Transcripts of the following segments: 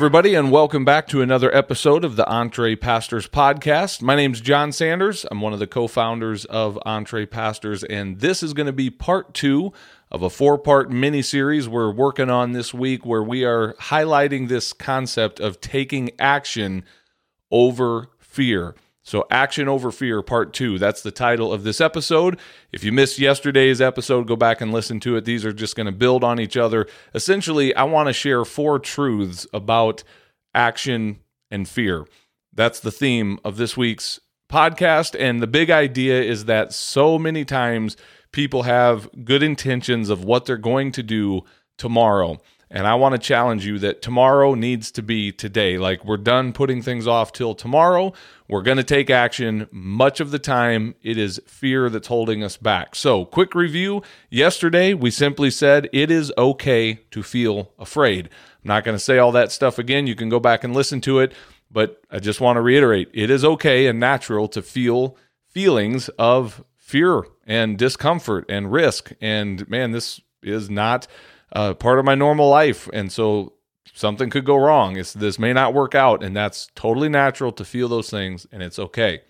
everybody, and welcome back to another episode of the EntrePastors Podcast. My name's Jon Sanders. I'm one of the co founders of EntrePastors, and this is going to be part two of a four part mini series we're working on this week where we are highlighting this concept of taking action over fear. So, Action Over Fear, Part 2. That's the title of this episode. If you missed yesterday's episode, go back and listen to it. These are just going to build on each other. Essentially, I want to share four truths about action and fear. That's the theme of this week's podcast. And the big idea is that so many times people have good intentions of what they're going to do tomorrow. And I want to challenge you that tomorrow needs to be today. Like we're done putting things off till tomorrow. We're going to take action. Much of the time, it is fear that's holding us back. So, quick review. Yesterday, we simply said it is okay to feel afraid. I'm not going to say all that stuff again. You can go back and listen to it. But I just want to reiterate it is okay and natural to feel feelings of fear and discomfort and risk. And man, this is not uh, part of my normal life. And so something could go wrong. It's, this may not work out. And that's totally natural to feel those things. And it's okay.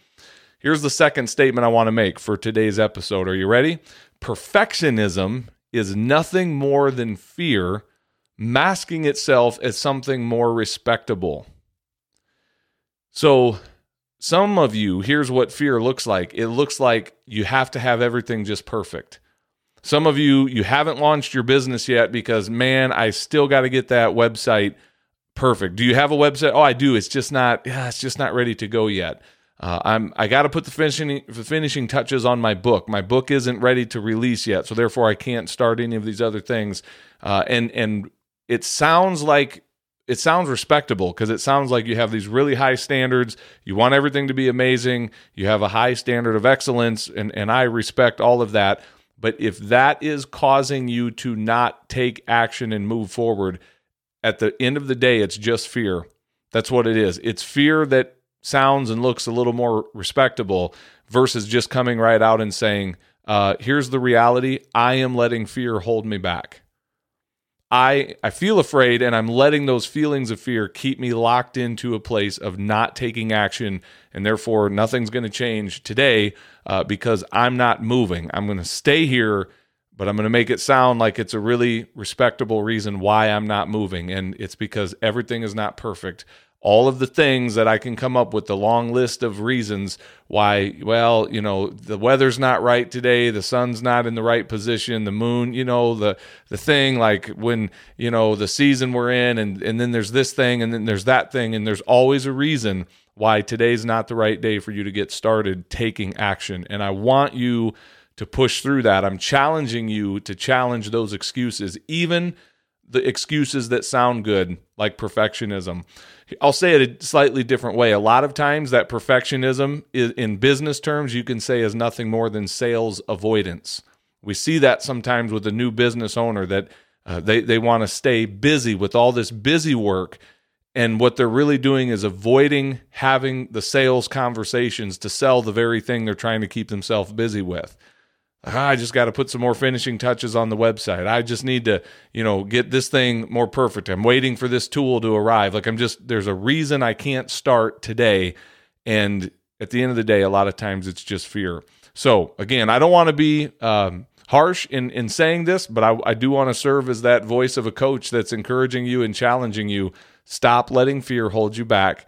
Here's the second statement I want to make for today's episode. Are you ready? Perfectionism is nothing more than fear masking itself as something more respectable. So, some of you, here's what fear looks like it looks like you have to have everything just perfect. Some of you, you haven't launched your business yet because, man, I still got to get that website perfect. Do you have a website? Oh, I do. It's just not, yeah, it's just not ready to go yet. Uh, I'm I got to put the finishing the finishing touches on my book. My book isn't ready to release yet, so therefore I can't start any of these other things. Uh, and and it sounds like it sounds respectable because it sounds like you have these really high standards. You want everything to be amazing. You have a high standard of excellence, and and I respect all of that. But if that is causing you to not take action and move forward, at the end of the day, it's just fear. That's what it is. It's fear that sounds and looks a little more respectable versus just coming right out and saying, uh, here's the reality I am letting fear hold me back. I I feel afraid and I'm letting those feelings of fear keep me locked into a place of not taking action and therefore nothing's going to change today uh, because I'm not moving. I'm going to stay here, but I'm going to make it sound like it's a really respectable reason why I'm not moving and it's because everything is not perfect all of the things that I can come up with, the long list of reasons why, well, you know, the weather's not right today, the sun's not in the right position, the moon, you know, the the thing like when, you know, the season we're in and and then there's this thing and then there's that thing and there's always a reason why today's not the right day for you to get started taking action. And I want you to push through that. I'm challenging you to challenge those excuses, even the excuses that sound good, like perfectionism. I'll say it a slightly different way. A lot of times, that perfectionism is, in business terms, you can say is nothing more than sales avoidance. We see that sometimes with a new business owner that uh, they, they want to stay busy with all this busy work. And what they're really doing is avoiding having the sales conversations to sell the very thing they're trying to keep themselves busy with. I just got to put some more finishing touches on the website. I just need to, you know, get this thing more perfect. I'm waiting for this tool to arrive. Like I'm just there's a reason I can't start today. And at the end of the day, a lot of times it's just fear. So again, I don't want to be um, harsh in in saying this, but I, I do want to serve as that voice of a coach that's encouraging you and challenging you. Stop letting fear hold you back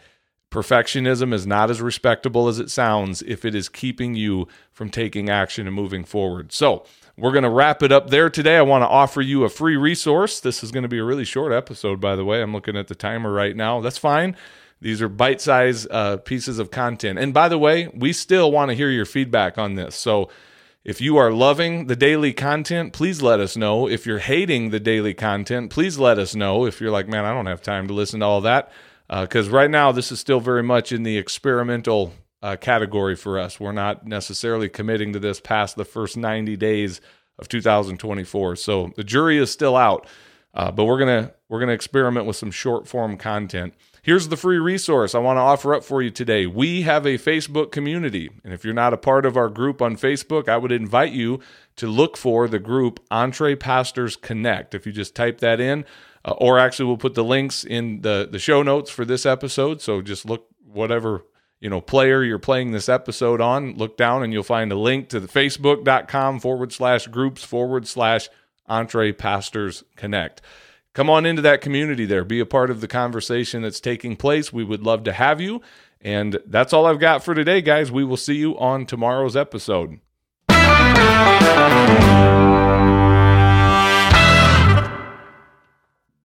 Perfectionism is not as respectable as it sounds if it is keeping you from taking action and moving forward. So, we're going to wrap it up there today. I want to offer you a free resource. This is going to be a really short episode, by the way. I'm looking at the timer right now. That's fine. These are bite sized uh, pieces of content. And by the way, we still want to hear your feedback on this. So, if you are loving the daily content, please let us know. If you're hating the daily content, please let us know. If you're like, man, I don't have time to listen to all that because uh, right now this is still very much in the experimental uh, category for us. We're not necessarily committing to this past the first 90 days of 2024. So the jury is still out, uh, but we're gonna we're gonna experiment with some short form content. Here's the free resource I want to offer up for you today. We have a Facebook community. And if you're not a part of our group on Facebook, I would invite you to look for the group EntrePastors Connect. If you just type that in, uh, or actually we'll put the links in the, the show notes for this episode. So just look whatever you know player you're playing this episode on look down and you'll find a link to the facebook.com forward slash groups forward slash EntrePastors Connect come on into that community there. Be a part of the conversation that's taking place. We would love to have you. And that's all I've got for today, guys. We will see you on tomorrow's episode.